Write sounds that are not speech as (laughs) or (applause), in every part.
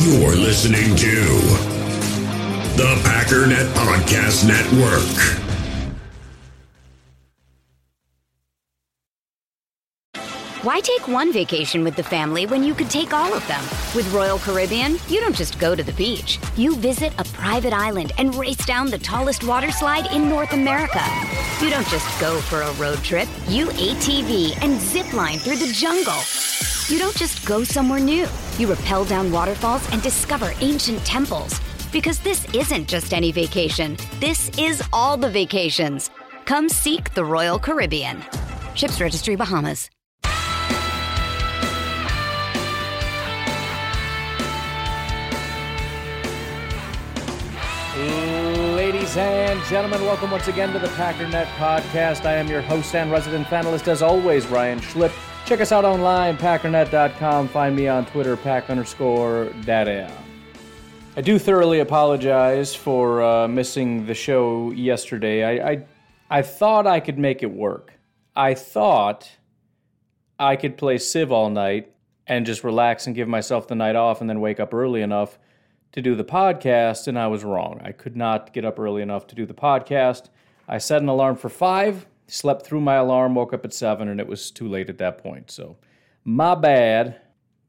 You're listening to the Packernet Podcast Network. Why take one vacation with the family when you could take all of them? With Royal Caribbean, you don't just go to the beach. You visit a private island and race down the tallest water slide in North America. You don't just go for a road trip. You ATV and zip line through the jungle. You don't just go somewhere new. You rappel down waterfalls and discover ancient temples. Because this isn't just any vacation. This is all the vacations. Come seek the Royal Caribbean. Ships Registry Bahamas. Ladies and gentlemen, welcome once again to the Packernet Podcast. I am your host and resident panelist, as always, Ryan Schlip. Check us out online, packernet.com. Find me on Twitter, pack underscore data. I do thoroughly apologize for uh, missing the show yesterday. I, I, I thought I could make it work. I thought I could play Civ all night and just relax and give myself the night off and then wake up early enough to do the podcast, and I was wrong. I could not get up early enough to do the podcast. I set an alarm for five, slept through my alarm, woke up at seven, and it was too late at that point. So, my bad,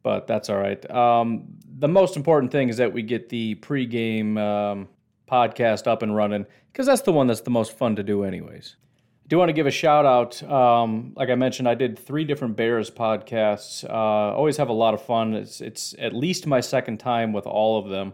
but that's all right. Um, the most important thing is that we get the pregame um, podcast up and running because that's the one that's the most fun to do, anyways. I do want to give a shout out. Um, like I mentioned, I did three different Bears podcasts. Uh, always have a lot of fun. It's it's at least my second time with all of them,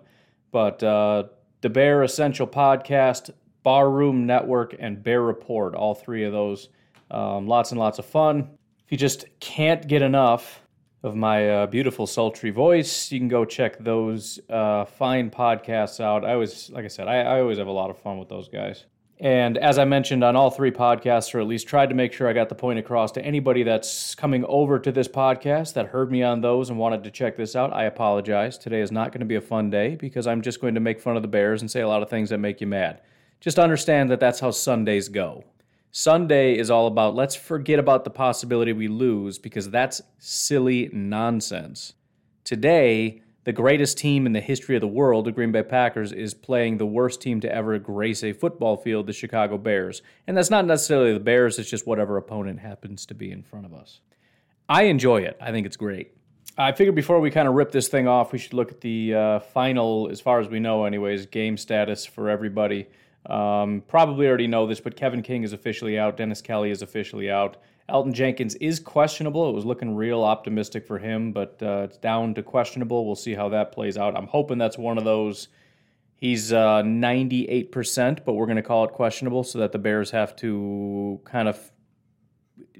but uh, the Bear Essential Podcast, Barroom Network, and Bear Report. All three of those, um, lots and lots of fun. If you just can't get enough of my uh, beautiful sultry voice, you can go check those uh, fine podcasts out. I always, like I said, I, I always have a lot of fun with those guys. And as I mentioned on all three podcasts, or at least tried to make sure I got the point across to anybody that's coming over to this podcast that heard me on those and wanted to check this out, I apologize. Today is not going to be a fun day because I'm just going to make fun of the Bears and say a lot of things that make you mad. Just understand that that's how Sundays go. Sunday is all about let's forget about the possibility we lose because that's silly nonsense. Today, the greatest team in the history of the world, the Green Bay Packers, is playing the worst team to ever grace a football field, the Chicago Bears. And that's not necessarily the Bears, it's just whatever opponent happens to be in front of us. I enjoy it. I think it's great. I figured before we kind of rip this thing off, we should look at the uh, final, as far as we know, anyways, game status for everybody. Um, probably already know this, but Kevin King is officially out. Dennis Kelly is officially out. Elgton Jenkins is questionable. It was looking real optimistic for him, but uh, it's down to questionable. We'll see how that plays out. I'm hoping that's one of those. He's uh, 98%, but we're going to call it questionable so that the Bears have to kind of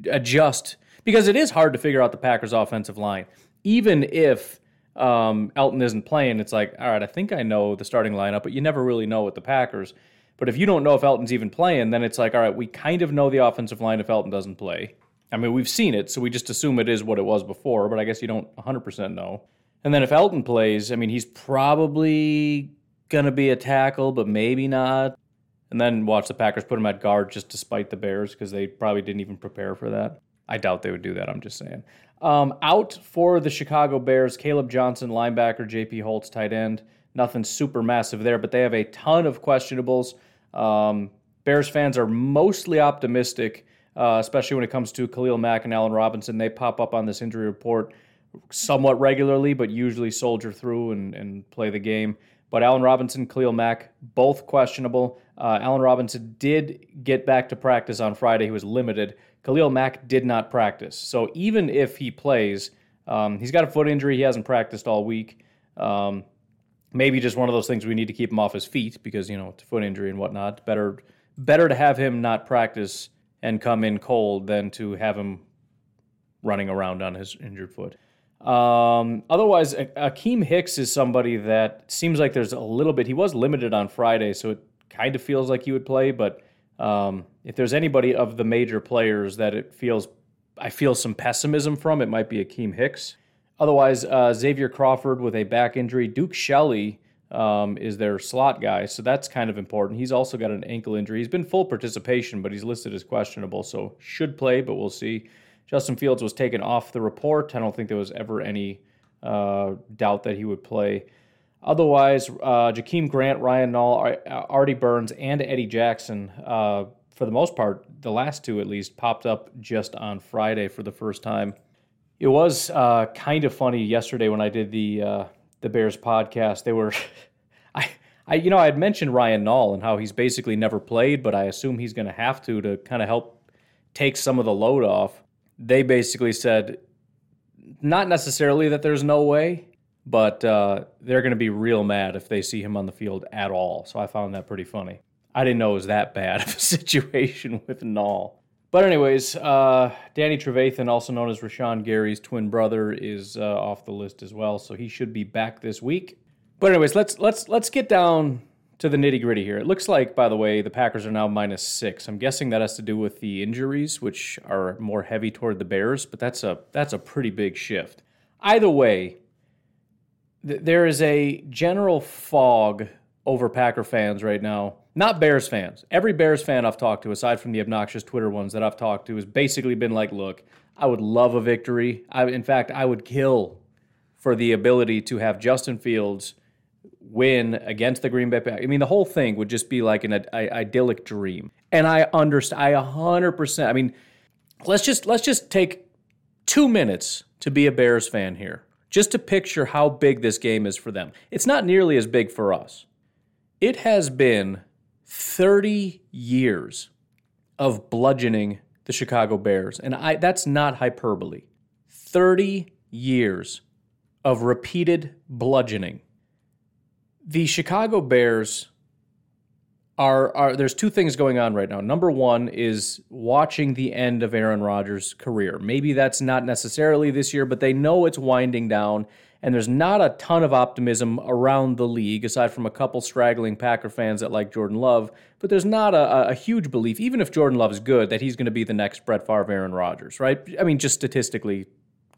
adjust because it is hard to figure out the Packers' offensive line. Even if um, Elgton isn't playing, it's like, all right, I think I know the starting lineup, but you never really know with the Packers. But if you don't know if Elgton's even playing, then it's like, all right, we kind of know the offensive line if Elgton doesn't play. I mean, we've seen it, so we just assume it is what it was before, but I guess you don't 100% know. And then if Elgton plays, I mean, he's probably going to be a tackle, but maybe not. And then watch the Packers put him at guard just to spite the Bears because they probably didn't even prepare for that. I doubt they would do that. I'm just saying. Um, out for the Chicago Bears, Caleb Johnson, linebacker, JP Holtz, tight end. Nothing super massive there, but they have a ton of questionables. Um, Bears fans are mostly optimistic, uh, especially when it comes to Khalil Mack and Allen Robinson. They pop up on this injury report somewhat regularly, but usually soldier through and, and play the game. But Allen Robinson, Khalil Mack, both questionable. Uh, Allen Robinson did get back to practice on Friday. He was limited. Khalil Mack did not practice. So even if he plays, um, he's got a foot injury. He hasn't practiced all week. Um, maybe just one of those things we need to keep him off his feet because you know it's a foot injury and whatnot. Better better to have him not practice and come in cold than to have him running around on his injured foot. Um, otherwise, Akiem Hicks is somebody that seems like there's a little bit. He was limited on Friday, so it kind of feels like he would play. But um, if there's anybody of the major players that it feels, I feel some pessimism from, it might be Akiem Hicks. Otherwise, uh, Xavier Crawford with a back injury. Duke Shelley um, is their slot guy, so that's kind of important. He's also got an ankle injury. He's been full participation, but he's listed as questionable, so should play, but we'll see. Justin Fields was taken off the report. I don't think there was ever any uh, doubt that he would play. Otherwise, uh, Jakeem Grant, Ryan Nall, Artie Burns, and Eddie Jackson, uh, for the most part, the last two at least, popped up just on Friday for the first time. It was uh, kind of funny yesterday when I did the uh, the Bears podcast. They were, (laughs) I, I, you know, I had mentioned Ryan Nall and how he's basically never played, but I assume he's going to have to to kind of help take some of the load off. They basically said, not necessarily that there's no way, but uh, they're going to be real mad if they see him on the field at all. So I found that pretty funny. I didn't know it was that bad of a (laughs) situation with Nall. But anyways, uh, Danny Trevathan, also known as Rashan Gary's twin brother, is uh, off the list as well, so he should be back this week. But anyways, let's let's let's get down to the nitty gritty here. It looks like, by the way, the Packers are now minus six. I'm guessing that has to do with the injuries, which are more heavy toward the Bears, but that's a that's a pretty big shift. Either way, there is a general fog over Packer fans right now. Not Bears fans. Every Bears fan I've talked to, aside from the obnoxious Twitter ones that I've talked to, has basically been like, look, I would love a victory. I, in fact, I would kill for the ability to have Justin Fields win against the Green Bay Packers. I mean, the whole thing would just be like an a, a, idyllic dream. And I understand. I 100%. I mean, let's just let's just take two minutes to be a Bears fan here just to picture how big this game is for them. It's not nearly as big for us. It has been 30 years of bludgeoning the Chicago Bears, and I, that's not hyperbole. 30 years of repeated bludgeoning. The Chicago Bears are are there's two things going on right now. Number one is watching the end of Aaron Rodgers' career. Maybe that's not necessarily this year, but they know it's winding down, and there's not a ton of optimism around the league, aside from a couple straggling Packer fans that like Jordan Love. But there's not a, a huge belief, even if Jordan Love is good, that he's going to be the next Brett Favre, Aaron Rodgers, right? I mean, just statistically,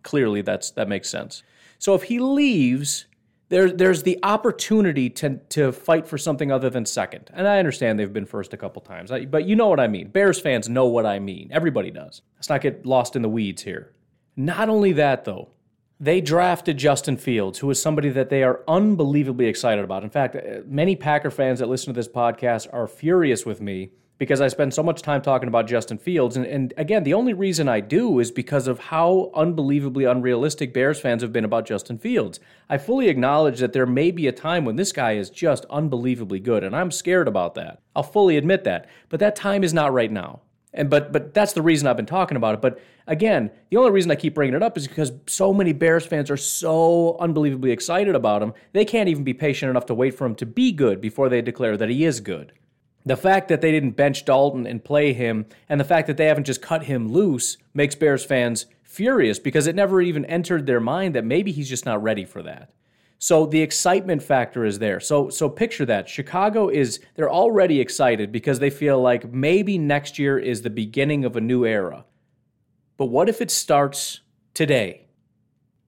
clearly that's that makes sense. So if he leaves there, there's the opportunity to, to fight for something other than second. And I understand they've been first a couple times, but you know what I mean. Bears fans know what I mean. Everybody does. Let's not get lost in the weeds here. Not only that, though, they drafted Justin Fields, who is somebody that they are unbelievably excited about. In fact, many Packer fans that listen to this podcast are furious with me because I spend so much time talking about Justin Fields. And, and, again, the only reason I do is because of how unbelievably unrealistic Bears fans have been about Justin Fields. I fully acknowledge that there may be a time when this guy is just unbelievably good, and I'm scared about that. I'll fully admit that. But that time is not right now. And but but that's the reason I've been talking about it. But again, the only reason I keep bringing it up is because so many Bears fans are so unbelievably excited about him. They can't even be patient enough to wait for him to be good before they declare that he is good the fact that they didn't bench Dalton and play him, and the fact that they haven't just cut him loose, makes Bears fans furious because it never even entered their mind that maybe he's just not ready for that. So the excitement factor is there. So so picture that. Chicago is they're already excited because they feel like maybe next year is the beginning of a new era. But what if it starts today?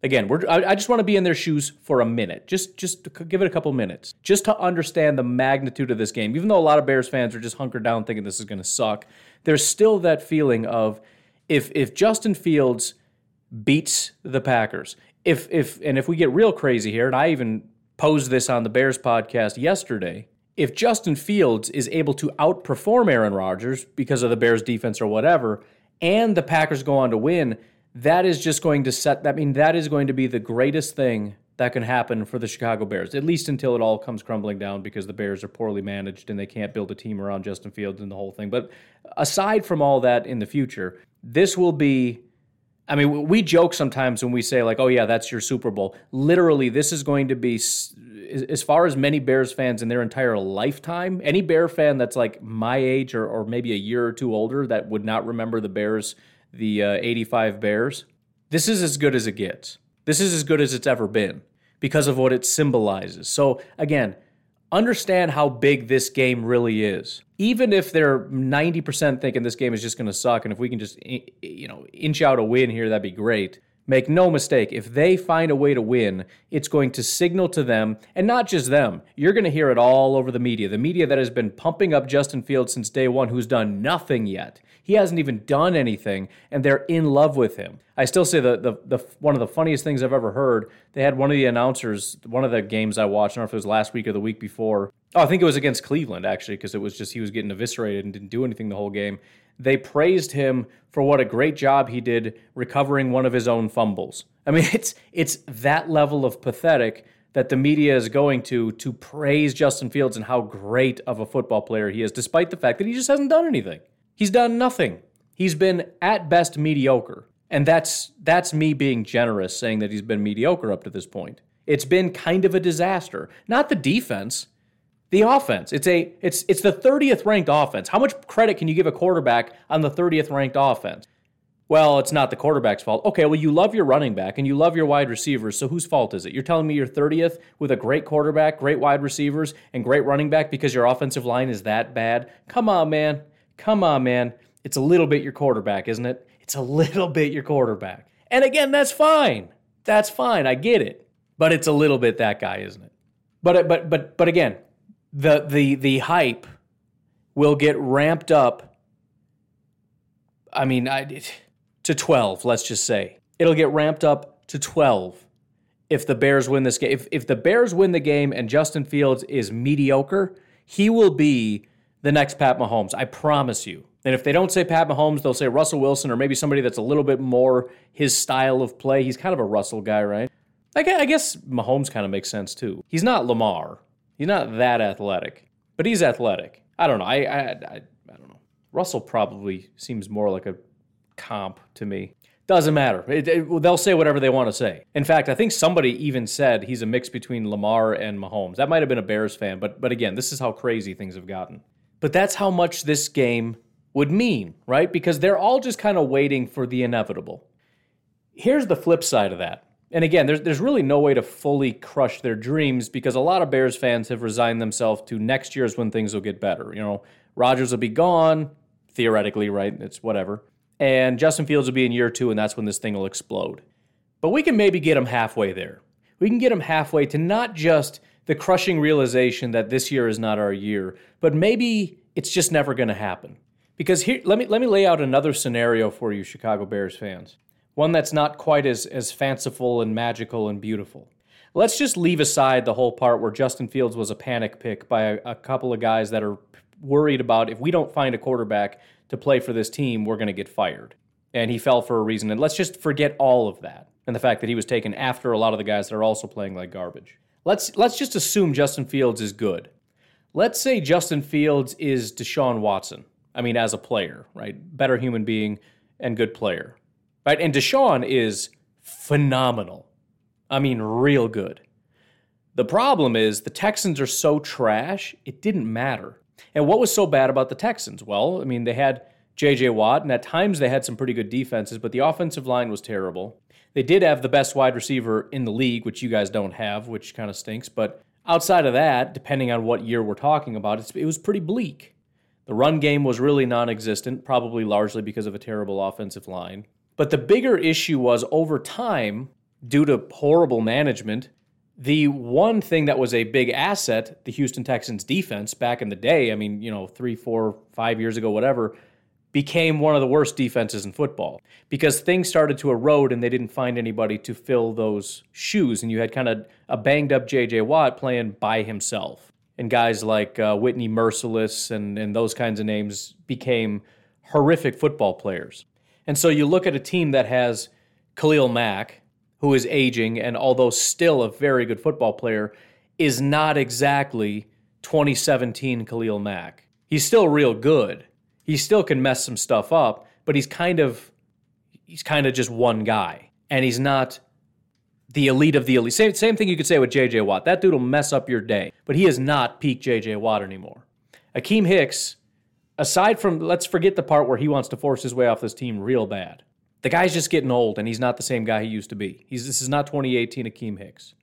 Again, we're, I, I just want to be in their shoes for a minute. Just, just give it a couple minutes, just to understand the magnitude of this game. Even though a lot of Bears fans are just hunkered down thinking this is going to suck, there's still that feeling of if if Justin Fields beats the Packers, if if and if we get real crazy here, and I even posed this on the Bears podcast yesterday, if Justin Fields is able to outperform Aaron Rodgers because of the Bears defense or whatever, and the Packers go on to win that is just going to set I mean that is going to be the greatest thing that can happen for the Chicago Bears, at least until it all comes crumbling down because the Bears are poorly managed and they can't build a team around Justin Fields and the whole thing. But aside from all that in the future, this will be I mean, we joke sometimes when we say, like, oh, yeah, that's your Super Bowl. Literally, this is going to be, as far as many Bears fans in their entire lifetime, any Bear fan that's like my age or, or maybe a year or two older that would not remember the Bears the uh, 85 Bears. This is as good as it gets. This is as good as it's ever been because of what it symbolizes. So, again, understand how big this game really is. Even if they're 90% thinking this game is just going to suck, and if we can just, you know, inch out a win here, that'd be great. Make no mistake, if they find a way to win, it's going to signal to them, and not just them, you're going to hear it all over the media. The media that has been pumping up Justin Fields since day one, who's done nothing yet. He hasn't even done anything, and they're in love with him. I still say the, the, the one of the funniest things I've ever heard. They had one of the announcers, one of the games I watched, I don't know if it was last week or the week before. Oh, I think it was against Cleveland, actually, because it was just he was getting eviscerated and didn't do anything the whole game. They praised him for what a great job he did recovering one of his own fumbles. I mean, (laughs) it's it's that level of pathetic that the media is going to to praise Justin Fields and how great of a football player he is, despite the fact that he just hasn't done anything. He's done nothing. He's been at best mediocre. And that's that's me being generous saying that he's been mediocre up to this point. It's been kind of a disaster. Not the defense, the offense. It's a it's it's the 30th ranked offense. How much credit can you give a quarterback on the 30th ranked offense? Well, it's not the quarterback's fault. Okay, well, you love your running back and you love your wide receivers, so whose fault is it? You're telling me you're 30th with a great quarterback, great wide receivers, and great running back because your offensive line is that bad? Come on, man. Come on, man. It's a little bit your quarterback, isn't it? It's a little (laughs) bit your quarterback. And again, that's fine. That's fine. I get it. But it's a little bit that guy, isn't it? But uh, but but but again, the the the hype will get ramped up. I mean, I (sighs) to 12, let's just say. It'll get ramped up to 12 if the Bears win this game. If, if the Bears win the game and Justin Fields is mediocre, he will be the next Pat Mahomes. I promise you. And if they don't say Pat Mahomes, they'll say Russell Wilson or maybe somebody that's a little bit more his style of play. He's kind of a Russell guy, right? I guess, Mahomes kind of makes sense too. He's not Lamar. He's not that athletic, but he's athletic. I don't know. I, I, I, I don't know. Russell probably seems more like a comp to me. Doesn't matter. It, it, they'll say whatever they want to say. In fact, I think somebody even said he's a mix between Lamar and Mahomes. That might have been a Bears fan, but but again, this is how crazy things have gotten. But that's how much this game would mean, right? Because they're all just kind of waiting for the inevitable. Here's the flip side of that. And again, there's there's really no way to fully crush their dreams because a lot of Bears fans have resigned themselves to next year's when things will get better. You know, Rodgers will be gone, theoretically, right? It's whatever and Justin Fields will be in year two, and that's when this thing will explode. But we can maybe get him halfway there. We can get him halfway to not just the crushing realization that this year is not our year, but maybe it's just never going to happen. Because here, let me let me lay out another scenario for you, Chicago Bears fans. One that's not quite as as fanciful and magical and beautiful. Let's just leave aside the whole part where Justin Fields was a panic pick by a, a couple of guys that are worried about if we don't find a quarterback to play for this team, we're going to get fired. And he fell for a reason. And let's just forget all of that and the fact that he was taken after a lot of the guys that are also playing like garbage. Let's let's just assume Justin Fields is good. Let's say Justin Fields is Deshaun Watson. I mean, as a player, right? Better human being and good player, right? And Deshaun is phenomenal. I mean, real good. The problem is the Texans are so trash, it didn't matter. And what was so bad about the Texans? Well, I mean, they had J.J. Watt, and at times they had some pretty good defenses, but the offensive line was terrible. They did have the best wide receiver in the league, which you guys don't have, which kind of stinks. But outside of that, depending on what year we're talking about, it was pretty bleak. The run game was really non existent, probably largely because of a terrible offensive line. But the bigger issue was over time, due to horrible management, the one thing that was a big asset, the Houston Texans defense back in the day, I mean, you know, three, four, five years ago, whatever, became one of the worst defenses in football because things started to erode and they didn't find anybody to fill those shoes. And you had kind of a banged up J.J. Watt playing by himself. And guys like uh, Whitney Mercilus and, and those kinds of names became horrific football players. And so you look at a team that has Khalil Mack, who is aging and although still a very good football player, is not exactly 2017 Khalil Mack. He's still real good. He still can mess some stuff up, but he's kind of he's kind of just one guy. And he's not the elite of the elite. Same, same thing you could say with JJ Watt. That dude will mess up your day, but he is not peak JJ Watt anymore. Akiem Hicks, aside from let's forget the part where he wants to force his way off this team real bad the guy's just getting old and he's not the same guy he used to be. He's, this is not 2018 Akiem Hicks.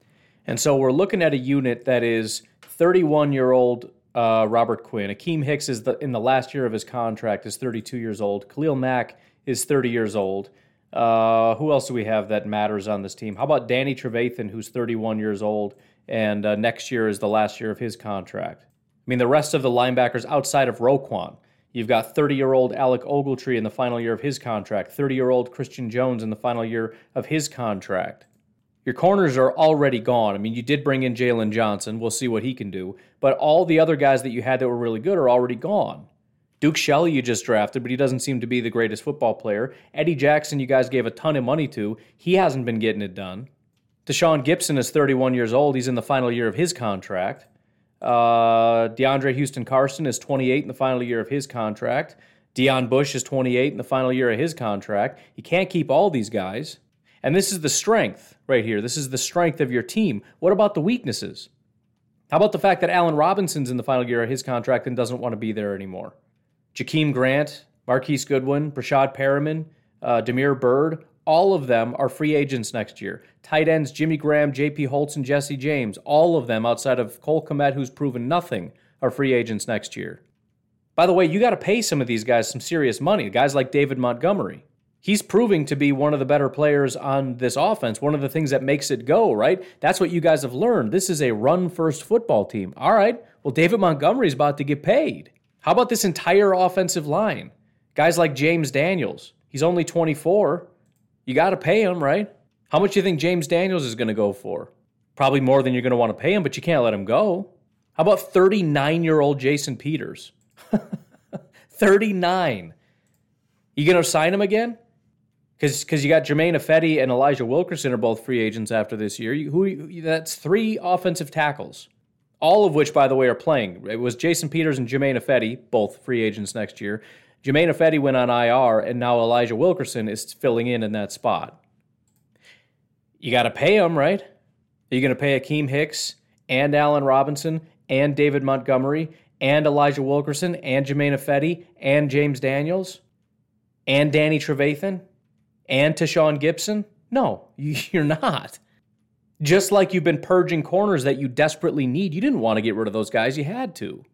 And so we're looking at a unit that is 31 year old uh, Robert Quinn. Akiem Hicks is the, in the last year of his contract, is 32 years old. Khalil Mack is 30 years old. Uh, who else do we have that matters on this team? How about Danny Trevathan, who's 31 years old, and uh, next year is the last year of his contract? I mean, the rest of the linebackers outside of Roquan, You've got 30 year old Alec Ogletree in the final year of his contract, 30 year old Christian Jones in the final year of his contract. Your corners are already gone. I mean, you did bring in Jaylon Johnson. We'll see what he can do. But all the other guys that you had that were really good are already gone. Duke Shelley, you just drafted, but he doesn't seem to be the greatest football player. Eddie Jackson, you guys gave a ton of money to. He hasn't been getting it done. Tashaun Gipson is 31 years old. He's in the final year of his contract. Uh, DeAndre Houston Carson is 28 in the final year of his contract. Deon Bush is 28 in the final year of his contract. You can't keep all these guys. And this is the strength right here. This is the strength of your team. What about the weaknesses? How about the fact that Allen Robinson's in the final year of his contract and doesn't want to be there anymore? Jakeem Grant, Marquise Goodwin, Breshad Perriman, uh, Damiere Byrd, all of them are free agents next year. Tight ends Jimmy Graham, J.P. Holtz, and Jesse James, all of them outside of Cole Kmet, who's proven nothing, are free agents next year. By the way, you got to pay some of these guys some serious money. Guys like David Montgomery. He's proving to be one of the better players on this offense, one of the things that makes it go, right? That's what you guys have learned. This is a run first football team. All right, well, David Montgomery's about to get paid. How about this entire offensive line? Guys like James Daniels. He's only 24. You got to pay him, right? How much do you think James Daniels is going to go for? Probably more than you're going to want to pay him, but you can't let him go. How about 39 year old Jason Peters? (laughs) 39. You going to sign him again? Because because you got Germain Ifedi and Elijah Wilkerson are both free agents after this year. You, who That's three offensive tackles, all of which, by the way, are playing. It was Jason Peters and Germain Ifedi, both free agents next year. Germain Ifedi went on IR, and now Elijah Wilkerson is filling in in that spot. You got to pay him, right? Are you going to pay Akiem Hicks and Allen Robinson and David Montgomery and Elijah Wilkerson and Germain Ifedi and James Daniels and Danny Trevathan and Tashaun Gipson? No, (laughs) you're not. Just like you've been purging corners that you desperately need, you didn't want to get rid of those guys, you had to.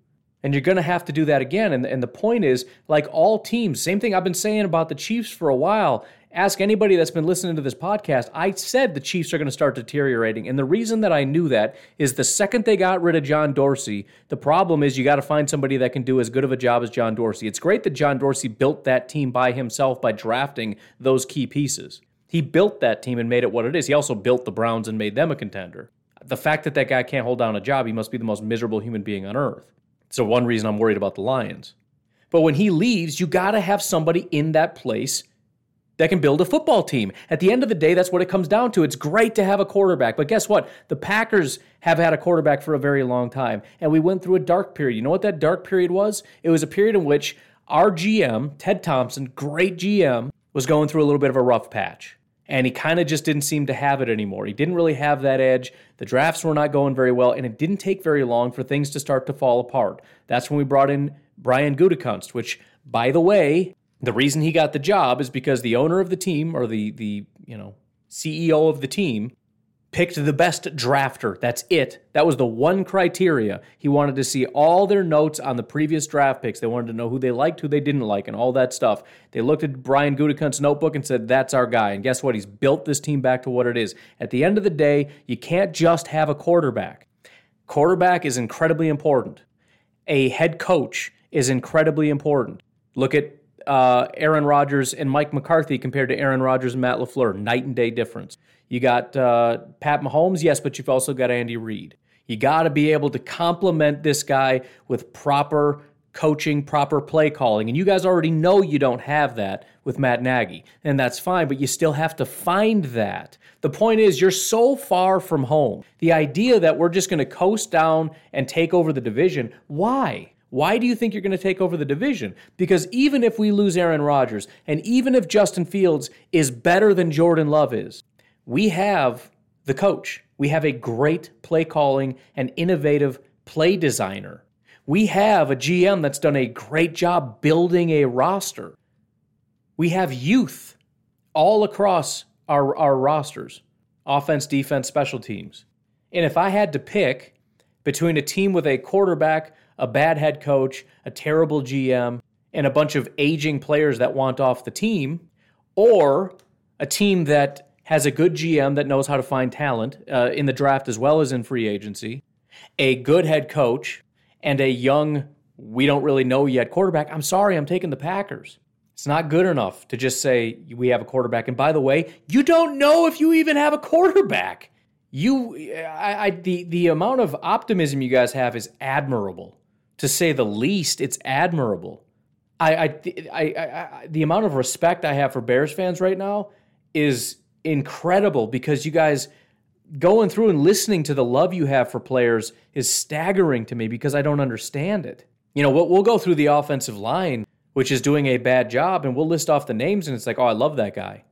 And you're going to have to do that again. And, and the point is, like all teams, same thing I've been saying about the Chiefs for a while. Ask anybody that's been listening to this podcast. I said the Chiefs are going to start deteriorating. And the reason that I knew that is the second they got rid of John Dorsey, the problem is you got to find somebody that can do as good of a job as John Dorsey. It's great that John Dorsey built that team by himself by drafting those key pieces. He built that team and made it what it is. He also built the Browns and made them a contender. The fact that that guy can't hold down a job, he must be the most miserable human being on earth. So one reason I'm worried about the Lions. But when he leaves, you got to have somebody in that place that can build a football team. At the end of the day, that's what it comes down to. It's great to have a quarterback, but guess what? The Packers have had a quarterback for a very long time, and we went through a dark period. You know what that dark period was? It was a period in which our GM, Ted Thompson, great GM, was going through a little bit of a rough patch and he kind of just didn't seem to have it anymore. He didn't really have that edge. The drafts were not going very well, and it didn't take very long for things to start to fall apart. That's when we brought in Brian Gutekunst, which, by the way, the reason he got the job is because the owner of the team or the the you know CEO of the team picked the best drafter. That's it. That was the one criteria. He wanted to see all their notes on the previous draft picks. They wanted to know who they liked, who they didn't like, and all that stuff. They looked at Brian Gutekunst's notebook and said, That's our guy. And guess what? He's built this team back to what it is. At the end of the day, you can't just have a quarterback. Quarterback is incredibly important. A head coach is incredibly important. Look at uh, Aaron Rodgers and Mike McCarthy compared to Aaron Rodgers and Matt LaFleur. Night and day difference. You got uh, Pat Mahomes, yes, but you've also got Andy Reid. You got to be able to complement this guy with proper coaching, proper play calling. And you guys already know you don't have that with Matt Nagy. And that's fine, but you still have to find that. The point is, you're so far from home. The idea that we're just going to coast down and take over the division, why? Why do you think you're going to take over the division? Because even if we lose Aaron Rodgers, and even if Justin Fields is better than Jordan Love is, we have the coach. We have a great play calling and innovative play designer. We have a GM that's done a great job building a roster. We have youth all across our, our rosters offense, defense, special teams. And if I had to pick between a team with a quarterback, a bad head coach, a terrible GM, and a bunch of aging players that want off the team, or a team that has a good GM that knows how to find talent uh, in the draft as well as in free agency, a good head coach, and a young, we don't really know yet quarterback. I'm sorry, I'm taking the Packers. It's not good enough to just say we have a quarterback. And by the way, you don't know if you even have a quarterback. You, I, I, the the amount of optimism you guys have is admirable, to say the least. It's admirable. I, I, I, I, the amount of respect I have for Bears fans right now is incredible because you guys going through and listening to the love you have for players is staggering to me because I don't understand it. You know, we'll, we'll go through the offensive line, which is doing a bad job, and we'll list off the names, and it's like, oh, I love that guy.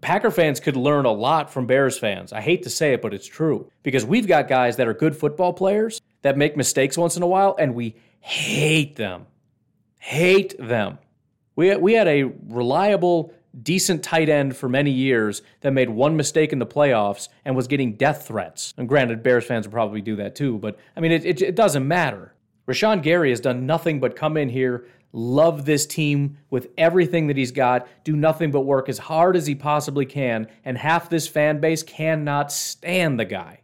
Packer fans could learn a lot from Bears fans. I hate to say it, but it's true. Because we've got guys that are good football players that make mistakes once in a while, and we hate them. Hate them. We, we had a reliable, decent tight end for many years that made one mistake in the playoffs and was getting death threats. And granted, Bears fans would probably do that too, but I mean, it, it, it doesn't matter. Rashan Gary has done nothing but come in here, love this team with everything that he's got, do nothing but work as hard as he possibly can, and half this fan base cannot stand the guy.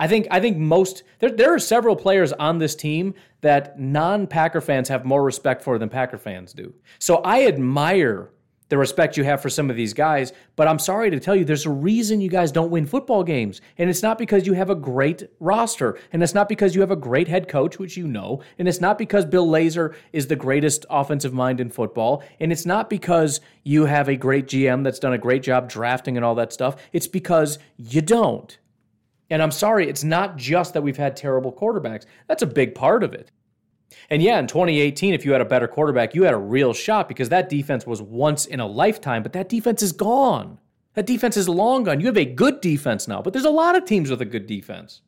I think I think most there there are several players on this team that non-Packer fans have more respect for than Packer fans do. So I admire the respect you have for some of these guys. But I'm sorry to tell you, there's a reason you guys don't win football games. And it's not because you have a great roster. And it's not because you have a great head coach, which you know. And it's not because Bill Lazor is the greatest offensive mind in football. And it's not because you have a great GM that's done a great job drafting and all that stuff. It's because you don't. And I'm sorry, it's not just that we've had terrible quarterbacks. That's a big part of it. And yeah, in 2018, if you had a better quarterback, you had a real shot because that defense was once in a lifetime, but that defense is gone. That defense is long gone. You have a good defense now, but there's a lot of teams with a good defense.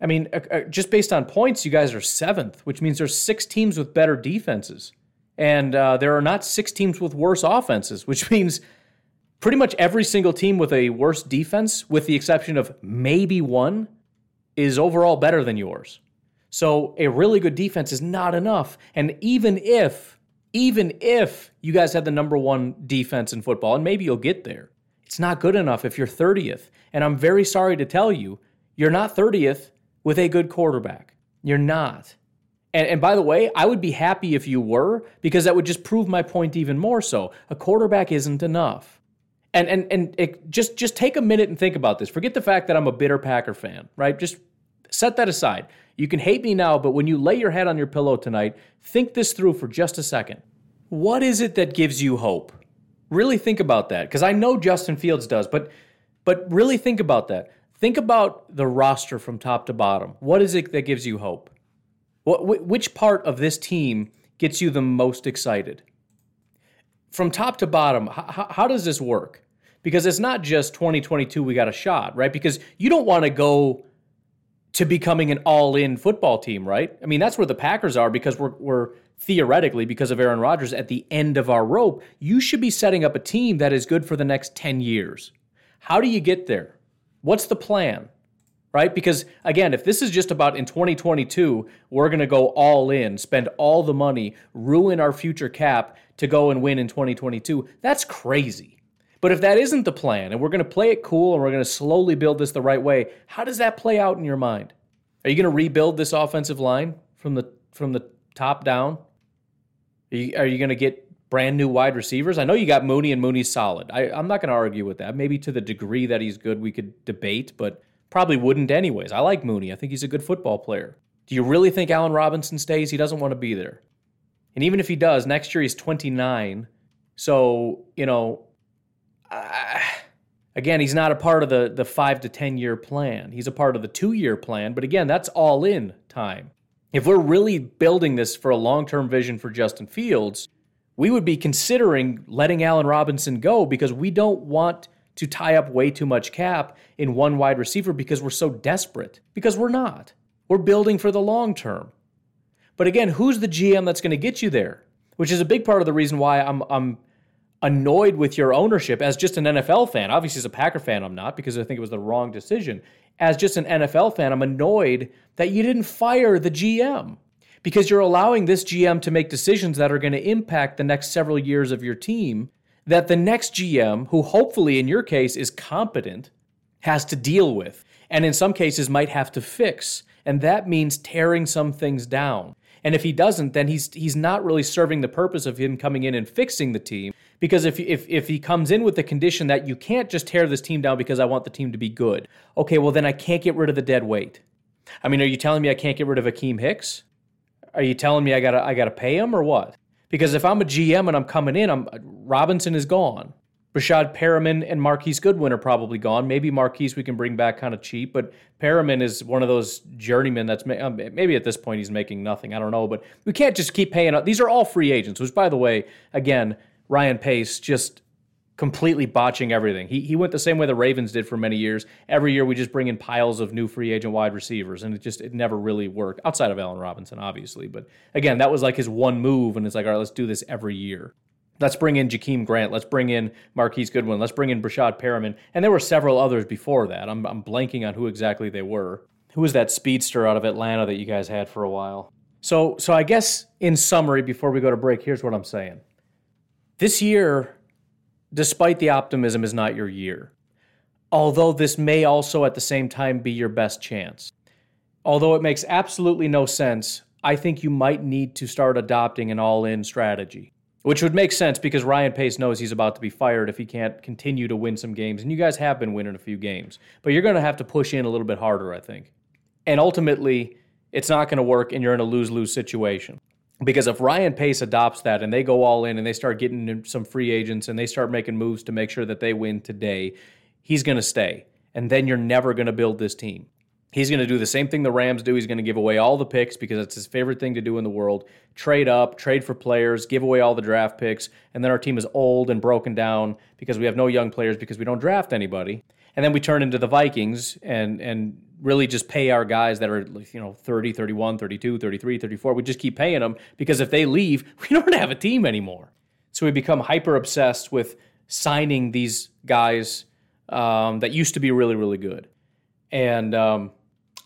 I mean, uh, uh, just based on points, you guys are seventh, which means there's six teams with better defenses. And uh, there are not six teams with worse offenses, (laughs) which means pretty much every single team with a worse defense, with the exception of maybe one, is overall better than yours. So a really good defense is not enough. And even if, even if you guys had the number one defense in football, and maybe you'll get there, it's not good enough if you're 30th. And I'm very sorry to tell you, you're not 30th with a good quarterback. You're not. And, and, by the way, I would be happy if you were, because that would just prove my point even more so. A quarterback isn't enough. And and and it, just just take a minute and think about this. Forget the fact that I'm a bitter Packer fan, right? Just set that aside. You can hate me now, but when you lay your head on your pillow tonight, think this through for just a second. What is it that gives you hope? Really think about that because I know Justin Fields does, but but really think about that. Think about the roster from top to bottom. What is it that gives you hope? What which part of this team gets you the most excited? From top to bottom, how, how does this work? Because it's not just 2022 we got a shot, right? Because you don't want to go to becoming an all-in football team, right? I mean, that's where the Packers are because we're we're theoretically because of Aaron Rodgers at the end of our rope. You should be setting up a team that is good for the next 10 years. How do you get there? What's the plan? Right? Because again, if this is just about in 2022, we're going to go all in, spend all the money, ruin our future cap to go and win in 2022, that's crazy. But if that isn't the plan and we're going to play it cool and we're going to slowly build this the right way, how does that play out in your mind? Are you going to rebuild this offensive line from the from the top down? Are you, you going to get brand new wide receivers? I know you got Mooney and Mooney's solid. I, I'm not going to argue with that. Maybe to the degree that he's good, we could debate, but probably wouldn't anyways. I like Mooney. I think he's a good football player. Do you really think Allen Robinson stays? He doesn't want to be there. And even if he does, next year he's 29. So, you know, uh, again, he's not a part of the, the five to 10 year plan. He's a part of the two year plan. But again, that's all in time. If we're really building this for a long term vision for Justin Fields, we would be considering letting Allen Robinson go because we don't want to tie up way too much cap in one wide receiver because we're so desperate. Because we're not. We're building for the long term. But again, who's the GM that's going to get you there? Which is a big part of the reason why I'm, I'm annoyed with your ownership as just an NFL fan. Obviously, as a Packer fan, I'm not because I think it was the wrong decision. As just an NFL fan, I'm annoyed that you didn't fire the GM because you're allowing this GM to make decisions that are going to impact the next several years of your team that the next GM, who hopefully in your case is competent, has to deal with. And in some cases, might have to fix. And that means tearing some things down. And if he doesn't, then he's he's not really serving the purpose of him coming in and fixing the team. Because if if if he comes in with the condition that you can't just tear this team down because I want the team to be good, okay, well then I can't get rid of the dead weight. I mean, are you telling me I can't get rid of Akiem Hicks? Are you telling me I gotta I gotta pay him or what? Because if I'm a GM and I'm coming in, I'm Robinson is gone. Breshad Perriman and Marquise Goodwin are probably gone. Maybe Marquise we can bring back kind of cheap, but Perriman is one of those journeymen that's um, maybe at this point he's making nothing. I don't know, but we can't just keep paying. These are all free agents, which by the way, again, Ryan Pace just completely botching everything. He, he went the same way the Ravens did for many years. Every year we just bring in piles of new free agent wide receivers, and it just it never really worked outside of Allen Robinson, obviously. But again, that was like his one move, and it's like, all right, let's do this every year. Let's bring in Jakeem Grant. Let's bring in Marquise Goodwin. Let's bring in Breshad Perriman. And there were several others before that. I'm, I'm blanking on who exactly they were. Who was that speedster out of Atlanta that you guys had for a while? So, so I guess in summary, before we go to break, here's what I'm saying. This year, despite the optimism, is not your year. Although this may also at the same time be your best chance. Although it makes absolutely no sense, I think you might need to start adopting an all in strategy which would make sense because Ryan Pace knows he's about to be fired if he can't continue to win some games. And you guys have been winning a few games, but you're going to have to push in a little bit harder, I think. And ultimately, it's not going to work and you're in a lose lose situation. Because if Ryan Pace adopts that and they go all in and they start getting some free agents and they start making moves to make sure that they win today, he's going to stay. And then you're never going to build this team. He's going to do the same thing the Rams do. He's going to give away all the picks because it's his favorite thing to do in the world. Trade up, trade for players, give away all the draft picks, and then our team is old and broken down because we have no young players because we don't draft anybody. And then we turn into the Vikings and and really just pay our guys that are you know 30, 31, 32, 33, 34. We just keep paying them because if they leave, (laughs) we don't have a team anymore. So we become hyper obsessed with signing these guys um, that used to be really really good. And um,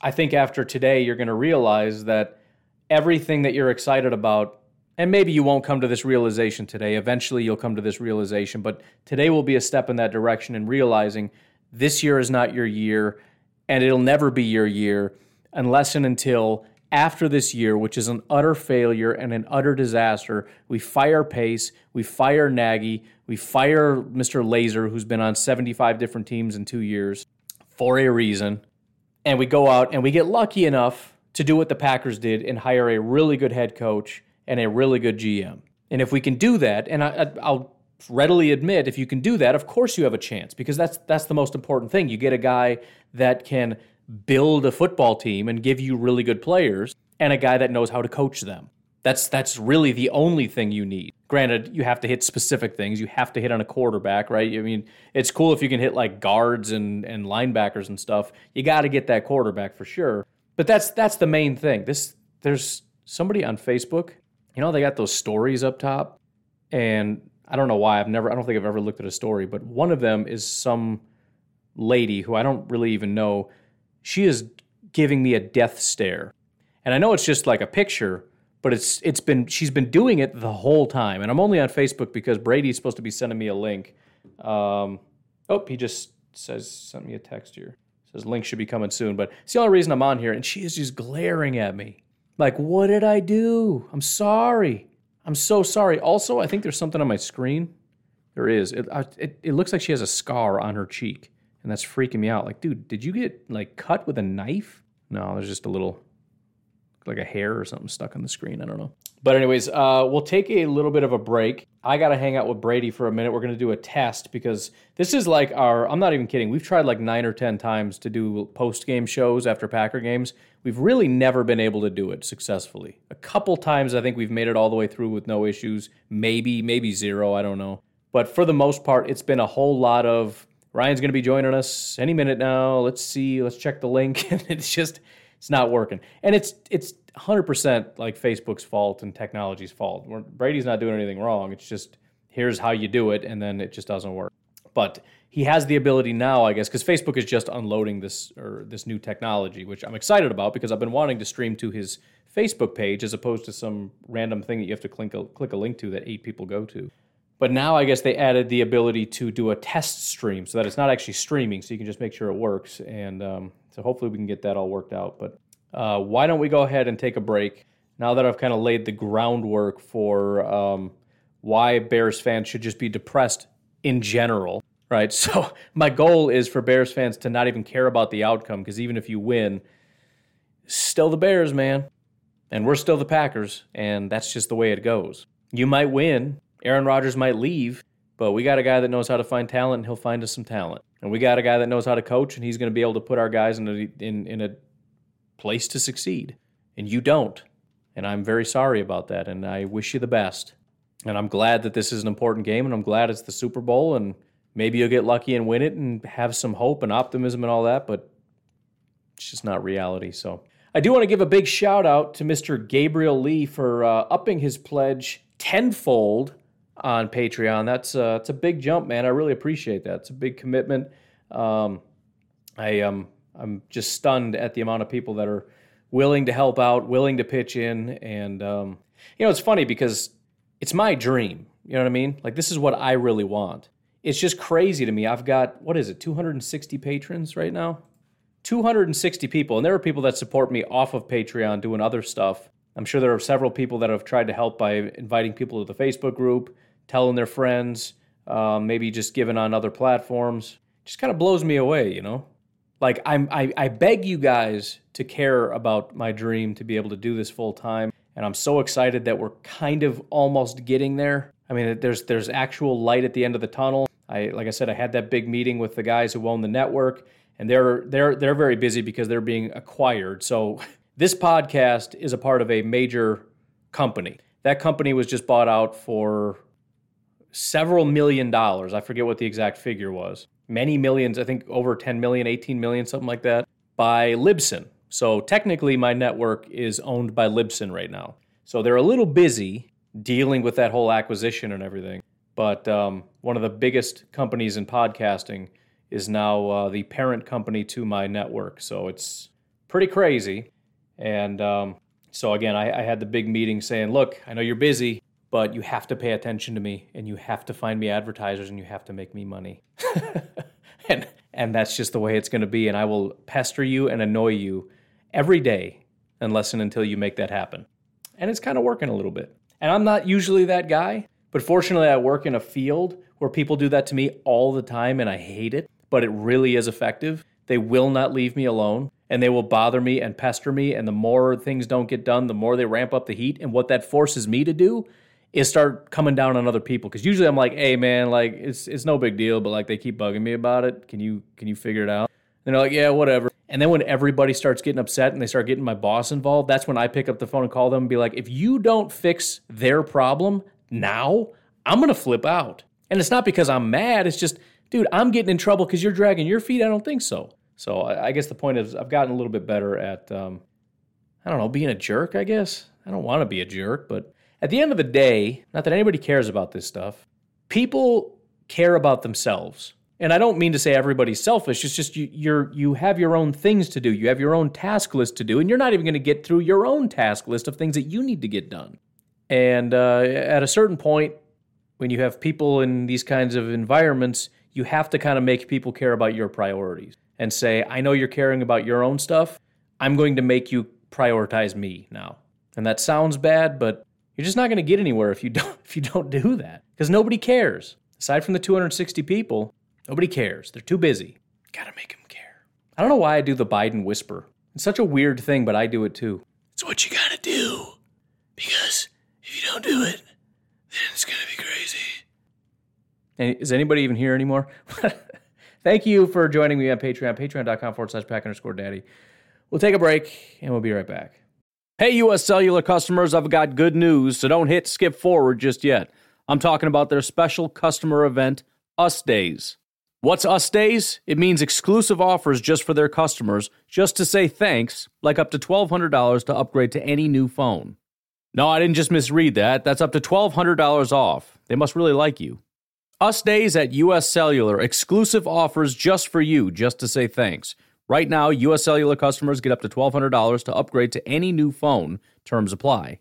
I think after today, you're going to realize that everything that you're excited about, and maybe you won't come to this realization today, eventually you'll come to this realization, but today will be a step in that direction in realizing this year is not your year, and it'll never be your year unless and until after this year, which is an utter failure and an utter disaster, we fire Pace, we fire Nagy, we fire Mr. Lazor, who's been on 75 different teams in two years for a reason and we go out and we get lucky enough to do what the Packers did and hire a really good head coach and a really good GM. And if we can do that, and I, will readily admit, if you can do that, of course you have a chance because that's that's the most important thing. You get a guy that can build a football team and give you really good players, and a guy that knows how to coach them. That's that's really the only thing you need. Granted, you have to hit specific things. You have to hit on a quarterback, right? I mean, it's cool if you can hit like guards and and linebackers and stuff. You got to get that quarterback for sure. But that's that's the main thing. This there's somebody on Facebook. You know, they got those stories up top, and I don't know why. I've never. I don't think I've ever looked at a story, but one of them is some lady who I don't really even know. She is giving me a death stare, and I know it's just like a picture but it's it's been she's been doing it the whole time, and I'm only on Facebook because Brady's supposed to be sending me a link. Um, oh, he just says sent me a text here. Says link should be coming soon, but it's the only reason I'm on here, and she is just glaring at me like, "What did I do? I'm sorry. I'm so sorry." Also, I think there's something on my screen. There is. It, it, it looks like she has a scar on her cheek, and that's freaking me out. Like, dude, did you get like cut with a knife? No, there's just a little like a hair or something stuck on the screen. I don't know. But anyways, uh, we'll take a little bit of a break. I got to hang out with Brady for a minute. We're to do a test because this is like our. I'm not even kidding. We've tried like nine or ten times to do post game shows after Packer games. We've really never been able to do it successfully. A couple times, I think we've made it all the way through with no issues. Maybe, maybe zero. I don't know. But for the most part, it's been a whole lot of Ryan's going to be joining us any minute now. Let's see. Let's check the link. (laughs) and it's just it's not working. And it's it's 100% like Facebook's fault and technology's fault. Brady's not doing anything wrong. It's just here's how you do it and then it just doesn't work. But he has the ability now, I guess, because Facebook is just unloading this or this new technology, which I'm excited about because I've been wanting to stream to his Facebook page as opposed to some random thing that you have to click a, click a link to that eight people go to. But now I guess they added the ability to do a test stream so that it's not actually streaming, so you can just make sure it works. And um, so hopefully we can get that all worked out. But uh, why don't we go ahead and take a break? now that I've kind of laid the groundwork for um, why Bears fans should just be depressed in general, right? (laughs) So my goal is for Bears fans to not even care about the outcome because even if you win, still the Bears, man. And we're still the Packers, and that's just the way it goes. You might win, Aaron Rodgers might leave, but we got a guy that knows how to find talent, and he'll find us some talent. And we got a guy that knows how to coach, and he's going to be able to put our guys in a, in, in a place to succeed. And you don't. And I'm very sorry about that, and I wish you the best. And I'm glad that this is an important game, and I'm glad it's the Super Bowl, and maybe you'll get lucky and win it and have some hope and optimism and all that, but it's just not reality. So I do want to give a big shout out to Mr. Gabriel Lee for uh, upping his pledge tenfold on Patreon. That's uh, a big jump, man. I really appreciate that. It's a big commitment. Um, I um, I'm just stunned at the amount of people that are willing to help out, willing to pitch in, and um, you know, it's funny because it's my dream. You know what I mean? Like this is what I really want. It's just crazy to me. I've got what is it, 260 patrons right now? 260 people, and there are people that support me off of Patreon doing other stuff. I'm sure there are several people that have tried to help by inviting people to the Facebook group, telling their friends, um, maybe just giving on other platforms. Just kind of blows me away, you know. Like I'm, I, I beg you guys to care about my dream to be able to do this full time, and I'm so excited that we're kind of almost getting there. I mean, there's there's actual light at the end of the tunnel. I like I said, I had that big meeting with the guys who own the network and they're they're they're very busy because they're being acquired. So (laughs) this podcast is a part of a major company. That company was just bought out for several million dollars. I forget what the exact figure was. Many millions, I think over 10 million, 18 million, something like that, by Libsyn. So technically, my network is owned by Libsyn right now. So they're a little busy dealing with that whole acquisition and everything. But um, one of the biggest companies in podcasting is now uh, the parent company to my network. So it's pretty crazy. And um, so again, I, I, had the big meeting saying, look, I know you're busy, but you have to pay attention to me and you have to find me advertisers and you have to make me money. (laughs) and, and that's just the way it's going to be. And I will pester you and annoy you every day unless and until you make that happen. And it's kind of working a little bit. And I'm not usually that guy, but fortunately, I work in a field where people do that to me all the time and I hate it but it really is effective. They will not leave me alone and they will bother me and pester me. And the more things don't get done, the more they ramp up the heat. And what that forces me to do is start coming down on other people. Cause usually I'm like, hey man, like it's it's no big deal, but like they keep bugging me about it. Can you can you figure it out? And they're like, yeah, whatever. And then when everybody starts getting upset and they start getting my boss involved, that's when I pick up the phone and call them and be like, if you don't fix their problem now, I'm gonna flip out. And it's not because I'm mad, it's just dude, I'm getting in trouble because you're dragging your feet. I don't think so. So I, I, guess the point is, I've gotten a little bit better at, um, I don't know, being a jerk. I guess I don't want to be a jerk, but at the end of the day, not that anybody cares about this stuff. People care about themselves. And I don't mean to say everybody's selfish. It's just you you're you have your own things to do. You have your own task list to do, and you're not even going to get through your own task list of things that you need to get done. And uh, at a certain point, when you have people in these kinds of environments, you have to kind of make people care about your priorities and say, I know you're caring about your own stuff. I'm going to make you prioritize me now. And that sounds bad, but you're just not going to get anywhere if you (laughs) don't if you don't do that because nobody cares. Aside from the 260 people, nobody cares. They're too busy. Got to make them care. I don't know why I do the Biden whisper. It's such a weird thing, but I do it too. It's what you got to do because if you don't do it, then it's going to be crazy. Is anybody even here anymore? (laughs) Thank you for joining me on Patreon, patreon.com forward slash pack underscore daddy. We'll take a break and we'll be right back. Hey, US Cellular customers, I've got good news, so don't hit skip forward just yet. I'm talking about their special customer event, Us Days. What's Us Days? It means exclusive offers just for their customers, just to say thanks, like up to $1,200 to upgrade to any new phone. No, I didn't just misread that. That's up to $1,200 off. They must really like you. Us Days at US Cellular, exclusive offers just for you, just to say thanks. Right now, US Cellular customers get up to $1,200 to upgrade to any new phone. Terms apply.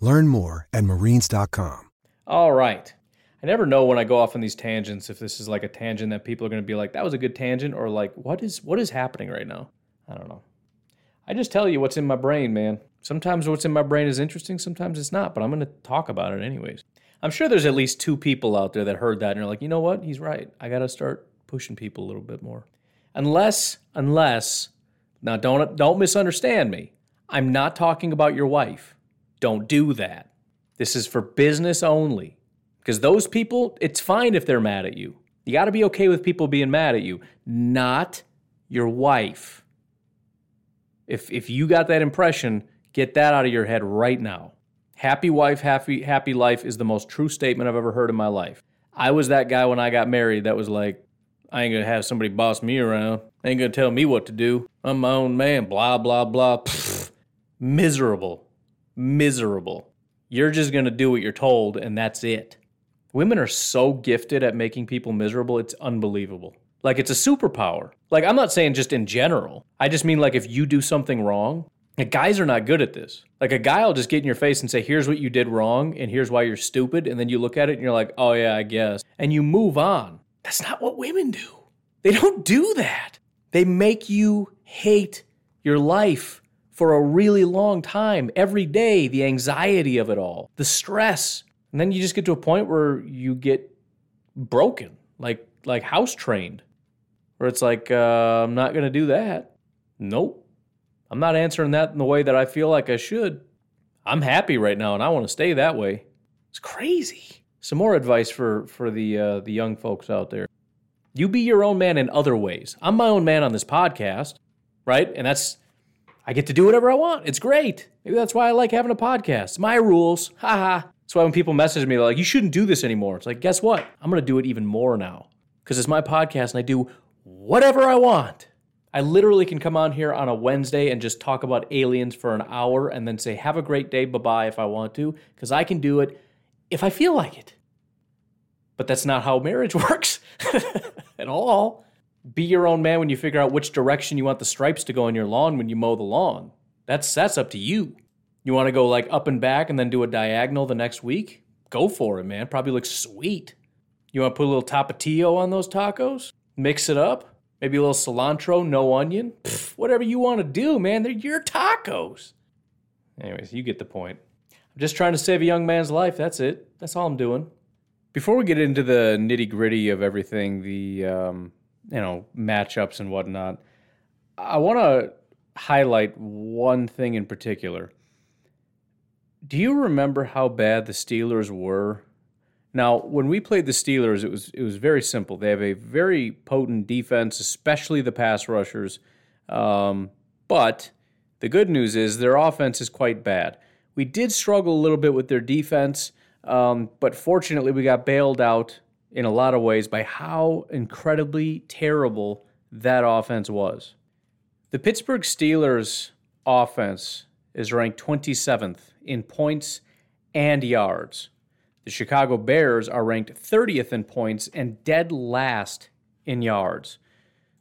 Learn more at marines.com. All right. I never know when I go off on these tangents if this is like a tangent that people are going to be like, that was a good tangent, or like, what is what is happening right now? I don't know. I just tell you what's in my brain, man. Sometimes what's in my brain is interesting, sometimes it's not, but I'm going to talk about it anyways. I'm sure there's at least two people out there that heard that and are like, you know what? He's right. I got to start pushing people a little bit more. Unless, unless, now don't don't misunderstand me. I'm not talking about your wife. Don't do that. This is for business only. Because those people, it's fine if they're mad at you. You got to be okay with people being mad at you, not your wife. If, if you got that impression, get that out of your head right now. Happy wife, happy, happy life is the most true statement I've ever heard in my life. I was that guy when I got married that was like, I ain't gonna have somebody boss me around. Ain't gonna tell me what to do. I'm my own man, blah, blah, blah. Pfft. (laughs) Miserable miserable. You're just going to do what you're told, and that's it. Women are so gifted at making people miserable, it's unbelievable. Like it's a superpower. Like I'm not saying just in general. I just mean like if you do something wrong, like guys are not good at this. Like a guy will just get in your face and say, "Here's what you did wrong, and here's why you're stupid," and then you look at it and you're like, "Oh yeah, I guess," and you move on. That's not what women do. They don't do that. They make you hate your life for a really long time, every day, the anxiety of it all, the stress. And then you just get to a point where you get broken, like like house trained, where it's like, uh, I'm not to do that. Nope. I'm not answering that in the way that I feel like I should. I'm happy right now and I want to stay that way. It's crazy. Some more advice for for the uh, the young folks out there. You be your own man in other ways. I'm my own man on this podcast, right? And that's I get to do whatever I want. It's great. Maybe that's why I like having a podcast. My rules. (laughs) Haha. That's why when people message me, they're like, you shouldn't do this anymore. It's like, guess what? I'm going to do it even more now because it's my podcast and I do whatever I want. I literally can come on here on a Wednesday and just talk about aliens for an hour and then say, have a great day, bye bye, if I want to, because I can do it if I feel like it. But that's not how marriage (laughs) works (laughs) at all. Be your own man when you figure out which direction you want the stripes to go on your lawn when you mow the lawn. That's that's up to you. You want to go like up and back and then do a diagonal the next week? Go for it, man. Probably looks sweet. You want to put a little tapatio on those tacos? Mix it up? Maybe a little cilantro, no onion? Pff, whatever you want to do, man. They're your tacos. Anyways, you get the point. I'm just trying to save a young man's life. That's it. That's all I'm doing. Before we get into the nitty gritty of everything, the um, you know matchups and whatnot. I want to highlight one thing in particular. Do you remember how bad the Steelers were? Now, when we played the Steelers, it was it was very simple. They have a very potent defense, especially the pass rushers. Um, but the good news is their offense is quite bad. We did struggle a little bit with their defense, um, but fortunately, we got bailed out in a lot of ways by how incredibly terrible that offense was. The Pittsburgh Steelers offense is ranked 27th in points and yards. The Chicago Bears are ranked 30th in points and dead last in yards.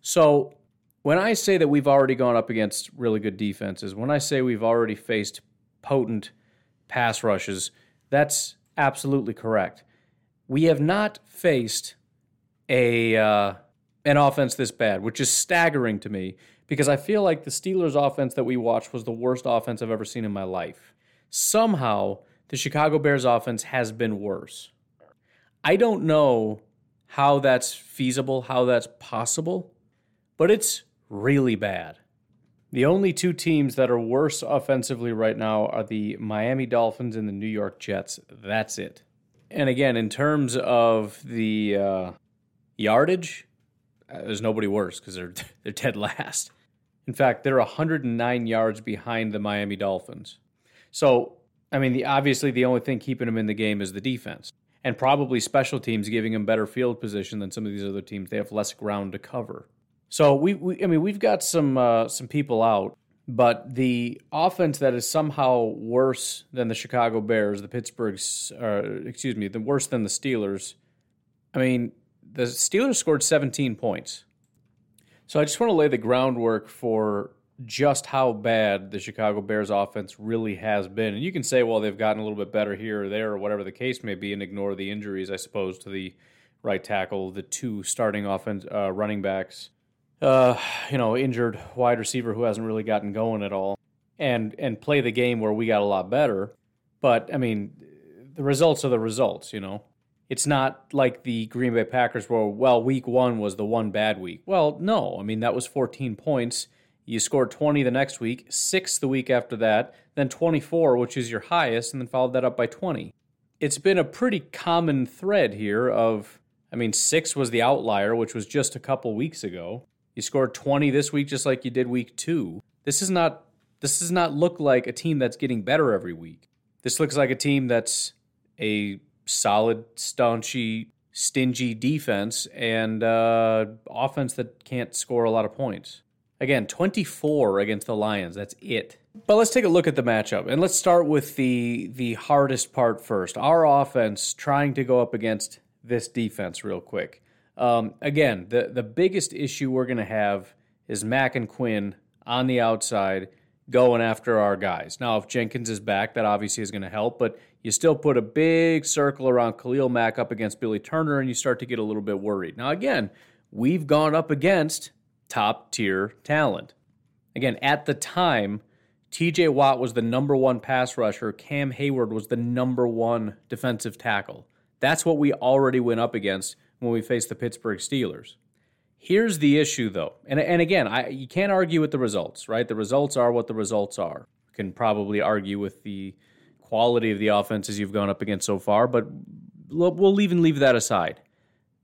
So when I say that we've already gone up against really good defenses, when I say we've already faced potent pass rushes, that's absolutely correct. We have not faced a uh, an offense this bad, which is staggering to me because I feel like the Steelers' offense that we watched was the worst offense I've ever seen in my life. Somehow, the Chicago Bears offense has been worse. I don't know how that's feasible, how that's possible, but it's really bad. The only two teams that are worse offensively right now are the Miami Dolphins and the New York Jets. That's it. And again, in terms of the uh, yardage, uh, there's nobody worse because they're (laughs) they're dead last. In fact, they're 109 yards behind the Miami Dolphins. So, I mean, the, obviously the only thing keeping them in the game is the defense, and probably special teams giving them better field position than some of these other teams. They have less ground to cover. So we, we I mean, we've got some uh, some people out, but the offense that is somehow worse than the Chicago Bears, the Pittsburgh's, uh, excuse me, the worse than the Steelers. I mean, the Steelers scored 17 points. So I just want to lay the groundwork for just how bad the Chicago Bears offense really has been. And you can say, well, they've gotten a little bit better here or there or whatever the case may be, and ignore the injuries, I suppose, to the right tackle, the two starting offense uh, running backs uh, you know, injured wide receiver who hasn't really gotten going at all, and and play the game where we got a lot better. But I mean, the results are the results. You know, it's not like the Green Bay Packers were. Well, week one was the one bad week. Well, no, I mean that was 14 points. You scored 20 the next week, six the week after that, then 24, which is your highest, and then followed that up by 20. It's been a pretty common thread here of, I mean, six was the outlier, which was just a couple weeks ago. You scored 20 this week just like you did week 2. This is not this does not look like a team that's getting better every week. This looks like a team that's a solid, staunchy, stingy defense and uh, offense that can't score a lot of points. Again, 24 against the Lions. That's it. But let's take a look at the matchup. And let's start with the the hardest part first. Our offense trying to go up against this defense real quick. Um, again, the the biggest issue we're going to have is Mack and Quinn on the outside going after our guys. Now, if Jenkins is back, that obviously is going to help, but you still put a big circle around Khalil Mack up against Billy Turner, and you start to get a little bit worried. Now, again, we've gone up against top tier talent. Again, at the time, TJ Watt was the number one pass rusher, Cam Heyward was the number one defensive tackle. That's what we already went up against when we face the Pittsburgh Steelers. Here's the issue, though, and and again, I, you can't argue with the results, right? The results are what the results are. You can probably argue with the quality of the offenses you've gone up against so far, but we'll even leave that aside.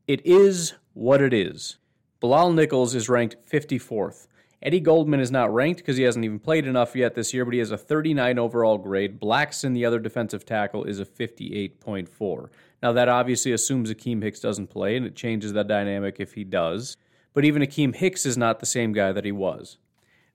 It is what it is. Bilal Nichols is ranked 54th. Eddie Goldman is not ranked because he hasn't even played enough yet this year, but he has a 39 overall grade. Blackson, the other defensive tackle, is a 58.4. Now, that obviously assumes Akiem Hicks doesn't play, and it changes that dynamic if he does. But even Akiem Hicks is not the same guy that he was.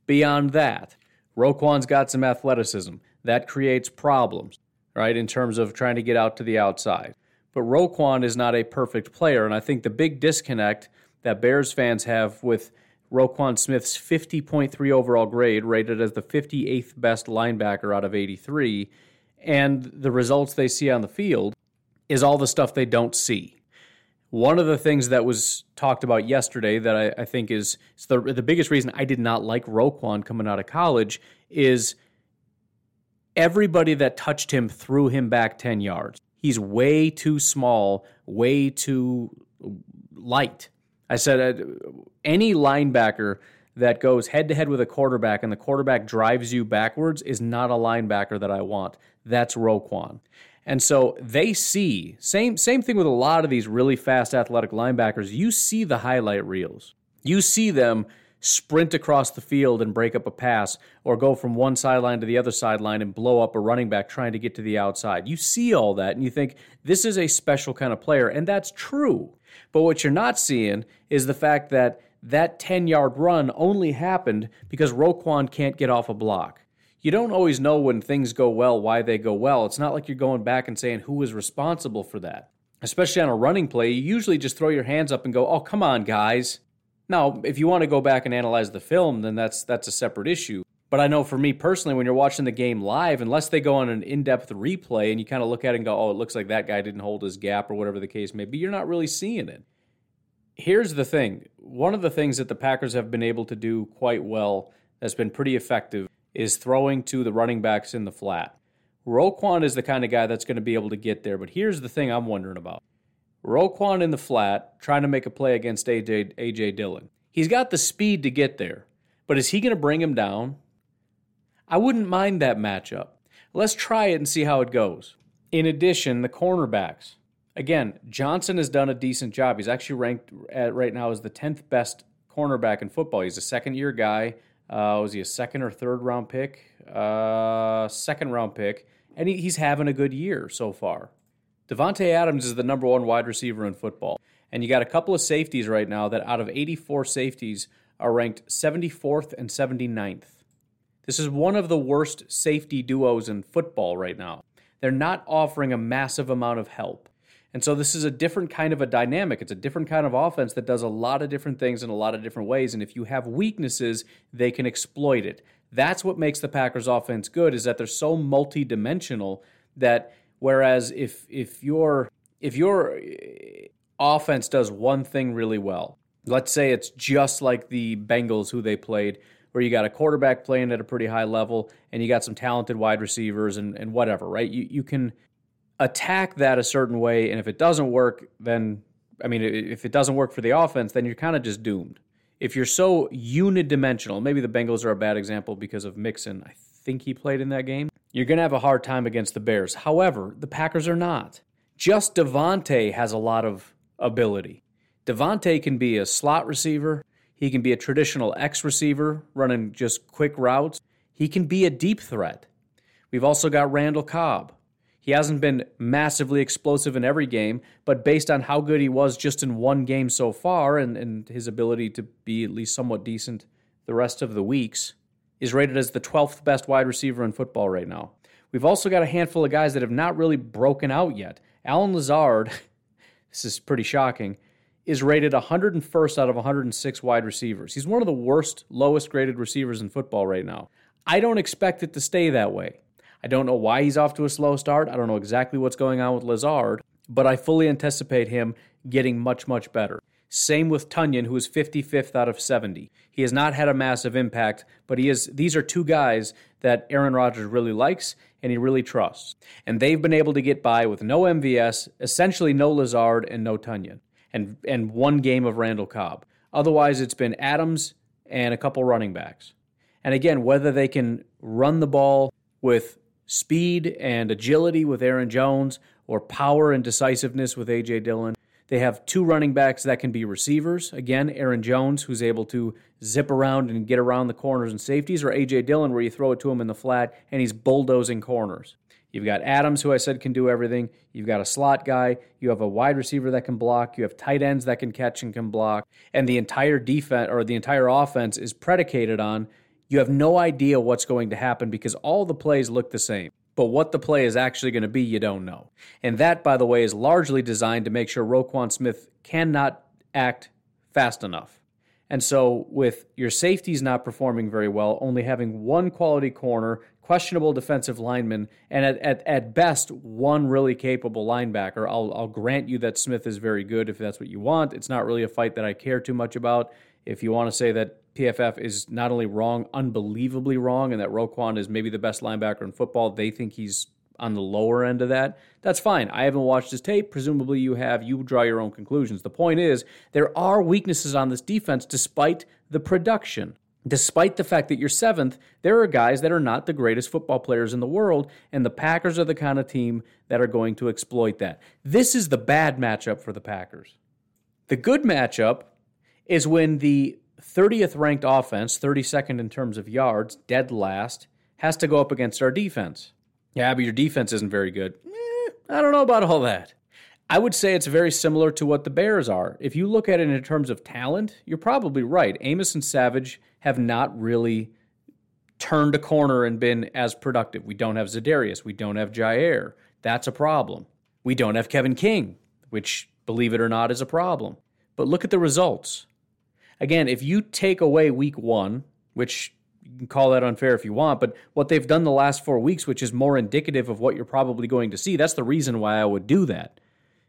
Beyond that, Roquan's got some athleticism. That creates problems, right, in terms of trying to get out to the outside. But Roquan is not a perfect player, and I think the big disconnect that Bears fans have with Roquan Smith's 50.3 overall grade, rated as the 58th best linebacker out of 83, and the results they see on the field is all the stuff they don't see. One of the things that was talked about yesterday that I, I think is, the, the biggest reason I did not like Roquan coming out of college is everybody that touched him threw him back 10 yards. He's way too small, way too light. I said uh, any linebacker that goes head to head with a quarterback and the quarterback drives you backwards is not a linebacker that I want. That's Roquan. And so they see same same thing with a lot of these really fast athletic linebackers. You see the highlight reels. You see them sprint across the field and break up a pass or go from one sideline to the other sideline and blow up a running back trying to get to the outside. You see all that and you think this is a special kind of player and that's true. But what you're not seeing is the fact that that 10 yard run only happened because Roquan can't get off a block. You don't always know when things go well why they go well. It's not like you're going back and saying who was responsible for that. Especially on a running play, you usually just throw your hands up and go, "Oh, come on, guys." Now, if you want to go back and analyze the film, then that's that's a separate issue. But I know for me personally, when you're watching the game live, unless they go on an in depth replay and you kind of look at it and go, oh, it looks like that guy didn't hold his gap or whatever the case may be, you're not really seeing it. Here's the thing one of the things that the Packers have been able to do quite well that's been pretty effective is throwing to the running backs in the flat. Roquan is the kind of guy that's going to be able to get there, but here's the thing I'm wondering about. Roquan in the flat trying to make a play against AJ, AJ Dillon. He's got the speed to get there, but is he going to bring him down? I wouldn't mind that matchup. Let's try it and see how it goes. In addition, the cornerbacks. Again, Johnson has done a decent job. He's actually ranked right now as the 10th best cornerback in football. He's a second year guy. Uh, was he a second or third round pick? Uh, second round pick. And he, he's having a good year so far. Davante Adams is the number one wide receiver in football. And you got a couple of safeties right now that out of 84 safeties are ranked 74th and 79th. This is one of the worst safety duos in football right now. They're not offering a massive amount of help. And so this is a different kind of a dynamic. It's a different kind of offense that does a lot of different things in a lot of different ways. And if you have weaknesses, they can exploit it. That's what makes the Packers offense good is that they're so multi-dimensional that whereas if if your if your offense does one thing really well, let's say it's just like the Bengals who they played, where you got a quarterback playing at a pretty high level and you got some talented wide receivers and, and whatever, right? You, you can attack that a certain way. And if it doesn't work, then, I mean, if it doesn't work for the offense, then you're kind of just doomed. If you're so unidimensional, maybe the Bengals are a bad example because of Mixon. I think he played in that game. You're going to have a hard time against the Bears. However, the Packers are not. Just Davante has a lot of ability. Davante can be a slot receiver. He can be a traditional X receiver running just quick routes. He can be a deep threat. We've also got Randall Cobb. He hasn't been massively explosive in every game, but based on how good he was just in one game so far and, and his ability to be at least somewhat decent the rest of the weeks, is rated as the 12th best wide receiver in football right now. We've also got a handful of guys that have not really broken out yet. Allen Lazard, (laughs) this is pretty shocking, is rated 101st out of 106 wide receivers. He's one of the worst, lowest graded receivers in football right now. I don't expect it to stay that way. I don't know why he's off to a slow start. I don't know exactly what's going on with Lazard, but I fully anticipate him getting much, much better. Same with Tonyan, who is 55th out of 70. He has not had a massive impact, but he is. These are two guys that Aaron Rodgers really likes and he really trusts. And they've been able to get by with no MVS, essentially no Lazard, and no Tonyan and and one game of Randall Cobb. Otherwise, it's been Adams and a couple running backs. And again, whether they can run the ball with speed and agility with Aaron Jones or power and decisiveness with AJ Dillon. They have two running backs that can be receivers. Again, Aaron Jones, who's able to zip around and get around the corners and safeties, or AJ Dillon, where you throw it to him in the flat and he's bulldozing corners. You've got Adams, who I said can do everything. You've got a slot guy. You have a wide receiver that can block. You have tight ends that can catch and can block. And the entire defense or the entire offense is predicated on you have no idea what's going to happen because all the plays look the same. But what the play is actually going to be, you don't know. And that, by the way, is largely designed to make sure Roquan Smith cannot act fast enough. And so, with your safeties not performing very well, only having one quality corner, questionable defensive lineman, and at, at, at best, one really capable linebacker, I'll, I'll grant you that Smith is very good if that's what you want. It's not really a fight that I care too much about. If you want to say that PFF is not only wrong, unbelievably wrong, and that Roquan is maybe the best linebacker in football, they think he's on the lower end of that, that's fine. I haven't watched his tape. Presumably you have. You draw your own conclusions. The point is, there are weaknesses on this defense despite the production. Despite the fact that you're seventh, there are guys that are not the greatest football players in the world, and the Packers are the kind of team that are going to exploit that. This is the bad matchup for the Packers. The good matchup is when the 30th ranked offense, 32nd in terms of yards, dead last, has to go up against our defense. Yeah, but your defense isn't very good. Eh, I don't know about all that. I would say it's very similar to what the Bears are. If you look at it in terms of talent, you're probably right. Amos and Savage have not really turned a corner and been as productive. We don't have Za'Darius. We don't have Jair. That's a problem. We don't have Kevin King, which, believe it or not, is a problem. But look at the results. Again, if you take away week one, which you can call that unfair if you want, but what they've done the last four weeks, which is more indicative of what you're probably going to see, that's the reason why I would do that.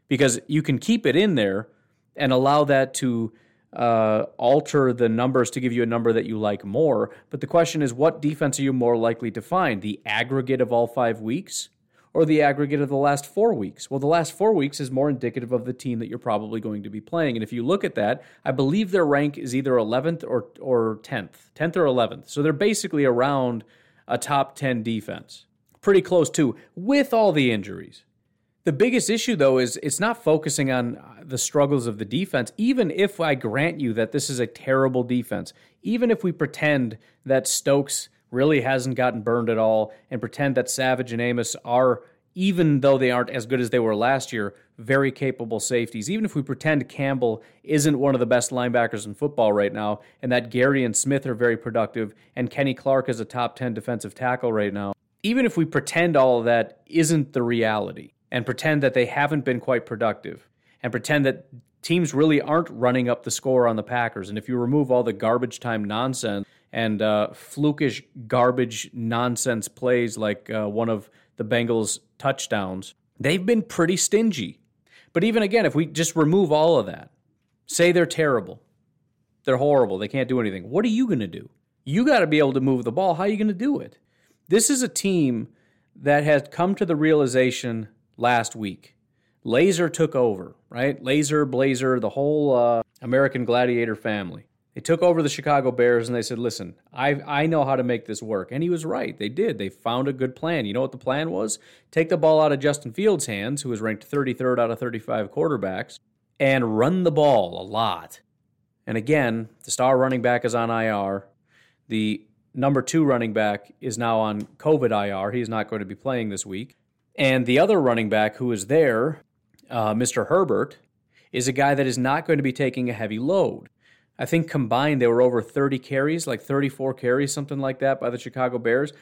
Because you can keep it in there and allow that to uh, alter the numbers to give you a number that you like more. But the question is, what defense are you more likely to find? The aggregate of all five weeks or the aggregate of the last four weeks? Well, the last four weeks is more indicative of the team that you're probably going to be playing. And if you look at that, I believe their rank is either 11th or, or 10th, 10th or 11th. So they're basically around a top 10 defense. Pretty close to, with all the injuries. The biggest issue, though, is it's not focusing on the struggles of the defense. Even if I grant you that this is a terrible defense, even if we pretend that Stokes really hasn't gotten burned at all and pretend that Savage and Amos are, even though they aren't as good as they were last year, very capable safeties. Even if we pretend Campbell isn't one of the best linebackers in football right now and that Gary and Smith are very productive and Kenny Clark is a top 10 defensive tackle right now, even if we pretend all of that isn't the reality and pretend that they haven't been quite productive and pretend that teams really aren't running up the score on the Packers. And if you remove all the garbage time nonsense and uh, flukish garbage nonsense plays like uh, one of the Bengals' touchdowns, they've been pretty stingy. But even again, if we just remove all of that, say they're terrible, they're horrible, they can't do anything, what are you going to do? You got to be able to move the ball. How are you going to do it? This is a team that has come to the realization last week. Lazor took over, right? Laser, Blazer, the whole uh, American Gladiator family. They took over the Chicago Bears and they said, listen, I, I know how to make this work. And he was right. They did. They found a good plan. You know what the plan was? Take the ball out of Justin Fields' hands, who was ranked 33rd out of 35 quarterbacks, and run the ball a lot. And again, the star running back is on IR. The number two running back is now on COVID IR. He's not going to be playing this week. And the other running back who is there, uh, Mr. Herbert, is a guy that is not going to be taking a heavy load. I think combined they were over 30 carries, like 34 carries, something like that, by the Chicago Bears.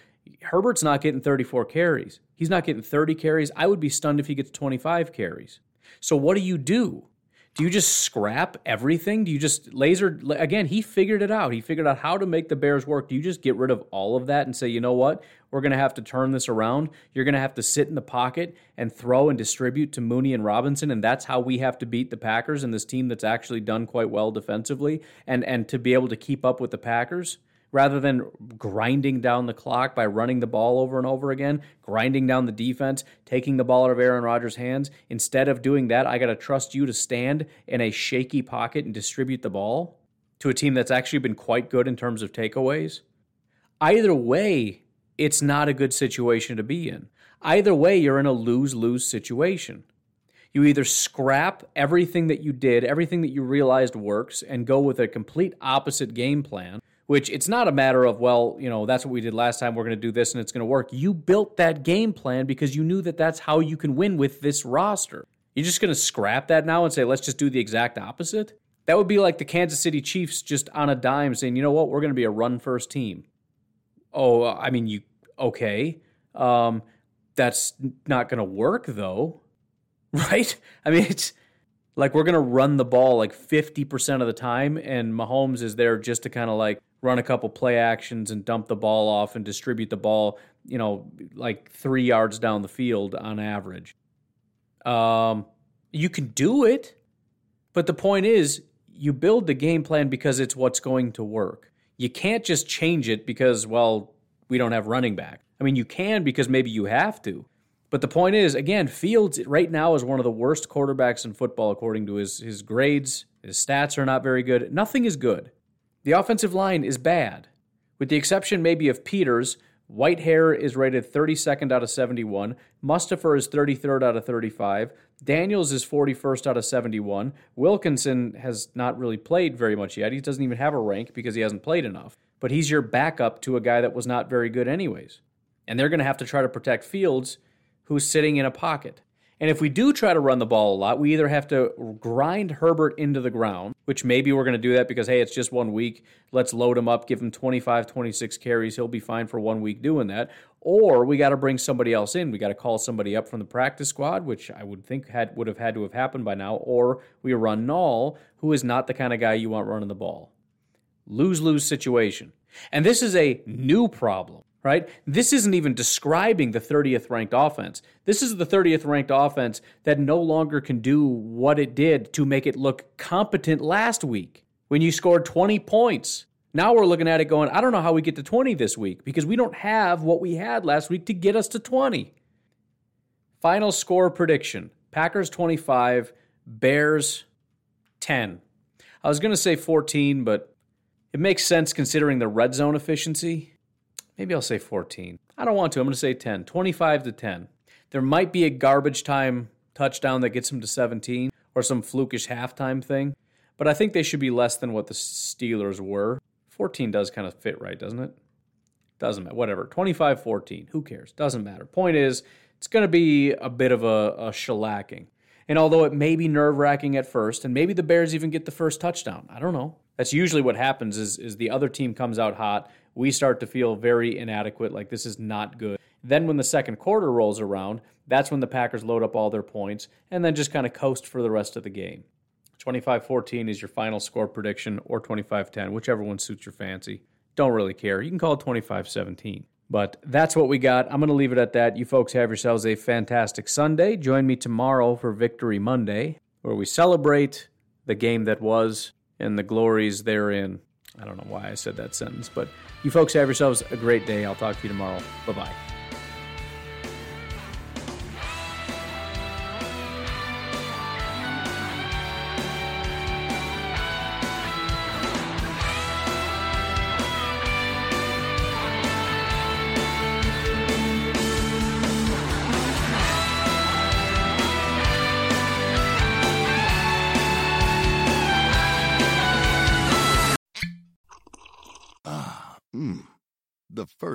Herbert's not getting 34 carries. He's not getting 30 carries. I would be stunned if he gets 25 carries. So what do you do? Do you just scrap everything? Do you just laser again? He figured it out. He figured out how to make the Bears work. Do you just get rid of all of that and say, you know what? We're going to have to turn this around. You're going to have to sit in the pocket and throw and distribute to Mooney and Robinson, and that's how we have to beat the Packers and this team that's actually done quite well defensively, and and to be able to keep up with the Packers rather than grinding down the clock by running the ball over and over again, grinding down the defense, taking the ball out of Aaron Rodgers' hands. Instead of doing that, I got to trust you to stand in a shaky pocket and distribute the ball to a team that's actually been quite good in terms of takeaways. Either way, it's not a good situation to be in. Either way, you're in a lose lose situation. You either scrap everything that you did, everything that you realized works, and go with a complete opposite game plan, which it's not a matter of, well, you know, that's what we did last time, we're going to do this and it's going to work. You built that game plan because you knew that that's how you can win with this roster. You're just going to scrap that now and say, let's just do the exact opposite? That would be like the Kansas City Chiefs just on a dime saying, you know what, we're going to be a run first team. Oh, I mean, you, okay. Um, that's not going to work though, (laughs) right? I mean, it's like we're going to run the ball like 50% of the time, and Mahomes is there just to kind of like run a couple play actions and dump the ball off and distribute the ball, you know, like three yards down the field on average. Um, you can do it, but the point is, you build the game plan because it's what's going to work. You can't just change it because, well, we don't have running back. I mean, you can because maybe you have to. But the point is, again, Fields right now is one of the worst quarterbacks in football according to his, his grades. His stats are not very good. Nothing is good. The offensive line is bad. With the exception maybe of Peters, Whitehair is rated 32nd out of 71. Mustipher is 33rd out of 35. Daniels is 41st out of 71. Wilkinson has not really played very much yet. He doesn't even have a rank because he hasn't played enough. But he's your backup to a guy that was not very good, anyways. And they're going to have to try to protect Fields, who's sitting in a pocket. And if we do try to run the ball a lot, we either have to grind Herbert into the ground, which maybe we're going to do that because, hey, it's just one week. Let's load him up, give him 25, 26 carries. He'll be fine for one week doing that. Or we got to bring somebody else in. We got to call somebody up from the practice squad, which I would think had would have had to have happened by now. Or we run Nall, who is not the kind of guy you want running the ball. Lose lose situation. And this is a new problem right? This isn't even describing the 30th ranked offense. This is the 30th ranked offense that no longer can do what it did to make it look competent last week when you scored 20 points. Now we're looking at it going, I don't know how we get to 20 this week because we don't have what we had last week to get us to 20. Final score prediction Packers 25, Bears 10. I was going to say 14, but it makes sense considering the red zone efficiency. Maybe I'll say 14. I don't want to. I'm going to say 10. 25 to 10. There might be a garbage time touchdown that gets them to 17 or some flukish halftime thing, but I think they should be less than what the Steelers were. 14 does kind of fit right, doesn't it? Doesn't matter. Whatever. 25 14. Who cares? Doesn't matter. Point is, it's going to be a bit of a, a shellacking. And although it may be nerve wracking at first, and maybe the Bears even get the first touchdown, I don't know. That's usually what happens is, is the other team comes out hot we start to feel very inadequate, like this is not good. Then, when the second quarter rolls around, that's when the Packers load up all their points and then just kind of coast for the rest of the game. 25 14 is your final score prediction, or 25 10, whichever one suits your fancy. Don't really care. You can call it 25 17. But that's what we got. I'm going to leave it at that. You folks have yourselves a fantastic Sunday. Join me tomorrow for Victory Monday, where we celebrate the game that was and the glories therein. I don't know why I said that sentence, but you folks have yourselves a great day. I'll talk to you tomorrow. Bye bye.